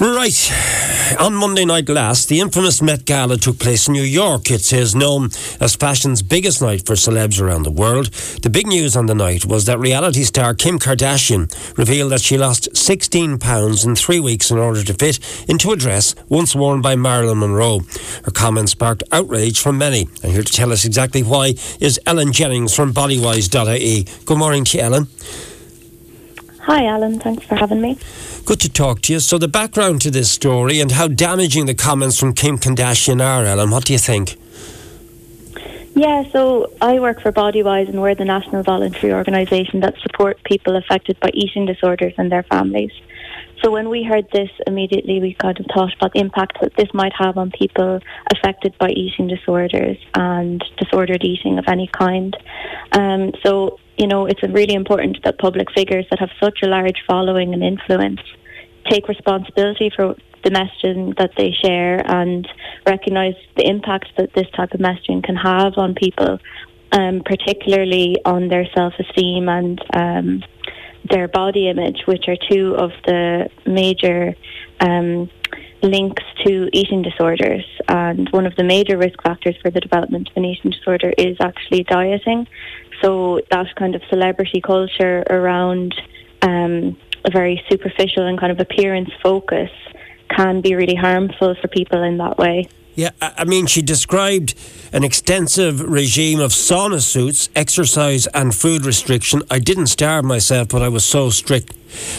Right. On Monday night last, the infamous Met Gala took place in New York. It is known as fashion's biggest night for celebs around the world. The big news on the night was that reality star Kim Kardashian revealed that she lost 16 pounds in three weeks in order to fit into a dress once worn by Marilyn Monroe. Her comment sparked outrage from many. And here to tell us exactly why is Ellen Jennings from bodywhys.ie. Good morning to you, Ellen. Hi, Alan. Thanks for having me. Good to talk to you. So, the background to this story and how damaging the comments from Kim Kardashian are, Ellen, what do you think? Yeah, so I work for Bodywhys and we're the national voluntary organisation that support people affected by eating disorders and their families. So when we heard this, immediately we kind of thought about the impact that this might have on people affected by eating disorders and disordered eating of any kind. Um, so you know, it's really important that public figures that have such a large following and influence take responsibility for the messaging that they share and recognise the impact that this type of messaging can have on people, um, particularly on their self esteem and um, their body image, which are two of the major um, links to eating disorders. And one of the major risk factors for the development of an eating disorder is actually dieting. So that kind of celebrity culture around um, a very superficial and kind of appearance focus can be really harmful for people in that way. Yeah, I mean, she described an extensive regime of sauna suits, exercise, and food restriction. I didn't starve myself, but I was so strict.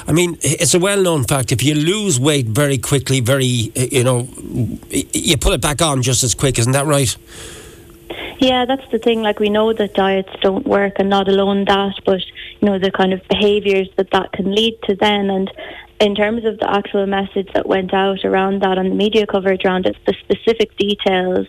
I mean, it's a well known fact if you lose weight very quickly, very, you know, you put it back on just as quick, isn't that right? Yeah, that's the thing. Like we know that diets don't work, and not alone that, but you know the kind of behaviours that that can lead to then. And in terms of the actual message that went out around that and the media coverage around it, the specific details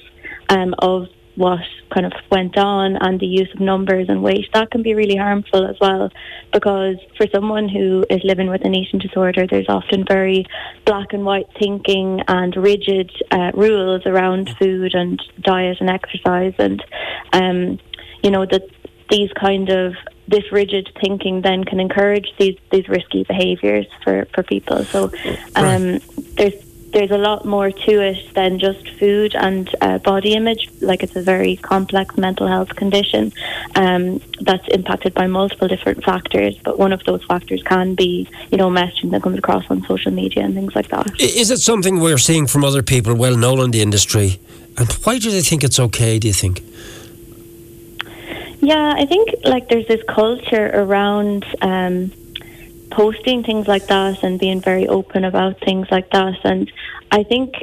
um, of what kind of went on and the use of numbers and weight, that can be really harmful as well. Because for someone who is living with an eating disorder, there's often very black and white thinking and rigid uh, rules around food and diet and exercise. And, um, you know, that these kind of this rigid thinking then can encourage these these risky behaviours for, for people. So um, right. there's there's a lot more to it than just food and uh, body image. Like it's a very complex mental health condition um, that's impacted by multiple different factors. But one of those factors can be, you know, messaging that comes across on social media and things like that. Is it something we're seeing from other people well known in the industry? And why do they think it's okay? Do you think? Yeah, I think like there's this culture around. Um, posting things like that and being very open about things like that. And I think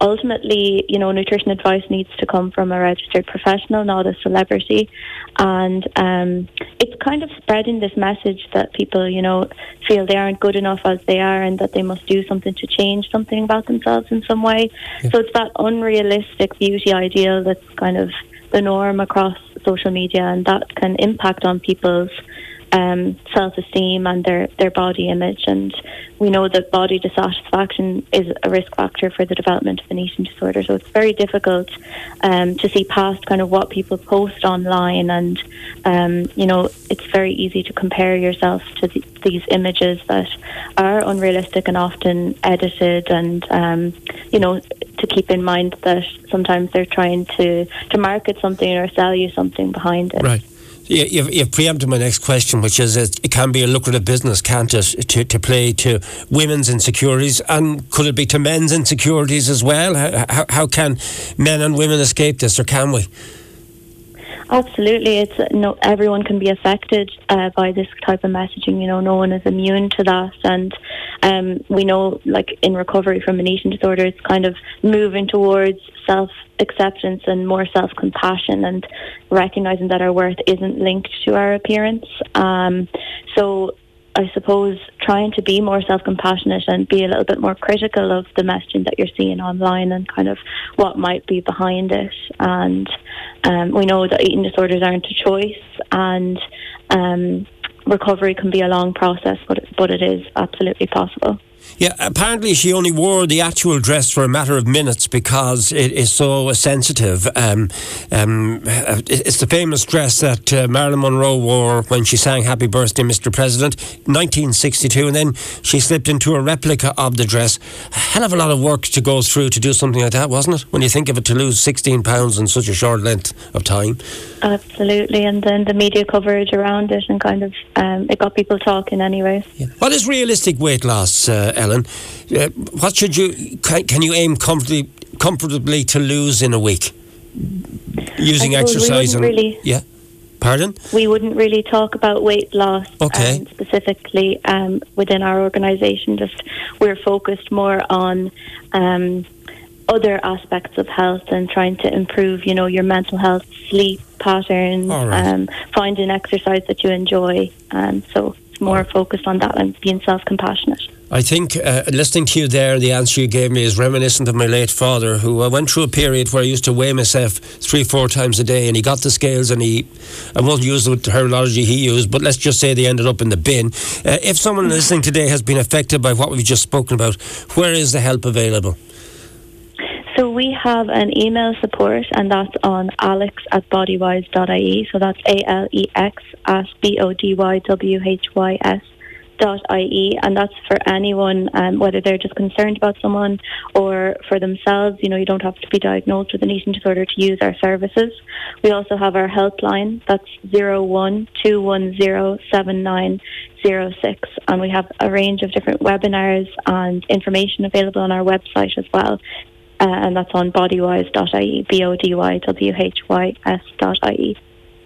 ultimately, you know, nutrition advice needs to come from a registered professional, not a celebrity. And um, it's kind of spreading this message that people, you know, feel they aren't good enough as they are and that they must do something to change something about themselves in some way. Yeah. So it's that unrealistic beauty ideal that's kind of the norm across social media and that can impact on people's um, self-esteem and their, their body image. And we know that body dissatisfaction is a risk factor for the development of an eating disorder. So it's very difficult um, to see past kind of what people post online. And, um, you know, it's very easy to compare yourself to the, these images that are unrealistic and often edited and, um, you know, to keep in mind that sometimes they're trying to, to market something or sell you something behind it. Right. You've, you've, preempted my next question, which is it can be a lucrative business, can't it, to, to play to women's insecurities? And could it be to men's insecurities as well? How, how, how can men and women escape this, or can we? Absolutely, it's no everyone can be affected uh, by this type of messaging. You know, no one is immune to that, and um, we know, like in recovery from an eating disorder, it's kind of moving towards self acceptance and more self compassion, and recognizing that our worth isn't linked to our appearance. Um, so I suppose trying to be more self compassionate and be a little bit more critical of the messaging that you're seeing online and kind of what might be behind it. And um, we know that eating disorders aren't a choice, and um, recovery can be a long process, but it, but it is absolutely possible. Yeah, apparently she only wore the actual dress for a matter of minutes because it is so sensitive. Um, um, it's the famous dress that uh, Marilyn Monroe wore when she sang Happy Birthday, Mr. President, 1962, and then she slipped into a replica of the dress. A hell of a lot of work to go through to do something like that, wasn't it? When you think of it, to lose 16 pounds in such a short length of time. Absolutely, and then the media coverage around it and kind of um, it got people talking anyway. Yeah. What is realistic weight loss? Uh, Ellen. Uh, what should you can, can, you aim comfortably comfortably to lose in a week using exercise and really, yeah. Pardon? We wouldn't really talk about weight loss okay. um, specifically um, within our organisation. Just we're focused more on um, other aspects of health and trying to improve, you know, your mental health, sleep patterns, right. um, finding exercise that you enjoy. Um, so it's more right. focused on that and being self compassionate. I think uh, listening to you there, the answer you gave me is reminiscent of my late father, who I uh, went through a period where I used to weigh myself three, four times a day, and he got the scales, and he, I won't use the terminology he used, but let's just say they ended up in the bin. Uh, if someone listening today has been affected by what we've just spoken about, where is the help available? So we have an email support, and that's on alex at bodywhys.ie. So that's A L E X at B O D Y W H Y S ie and that's for anyone um, whether they're just concerned about someone or for themselves. You know you don't have to be diagnosed with an eating disorder to use our services. We also have our helpline. That's 0121079006 and we have a range of different webinars and information available on our website as well. Uh, and that's on bodywhys.ie b o d y w h y s.ie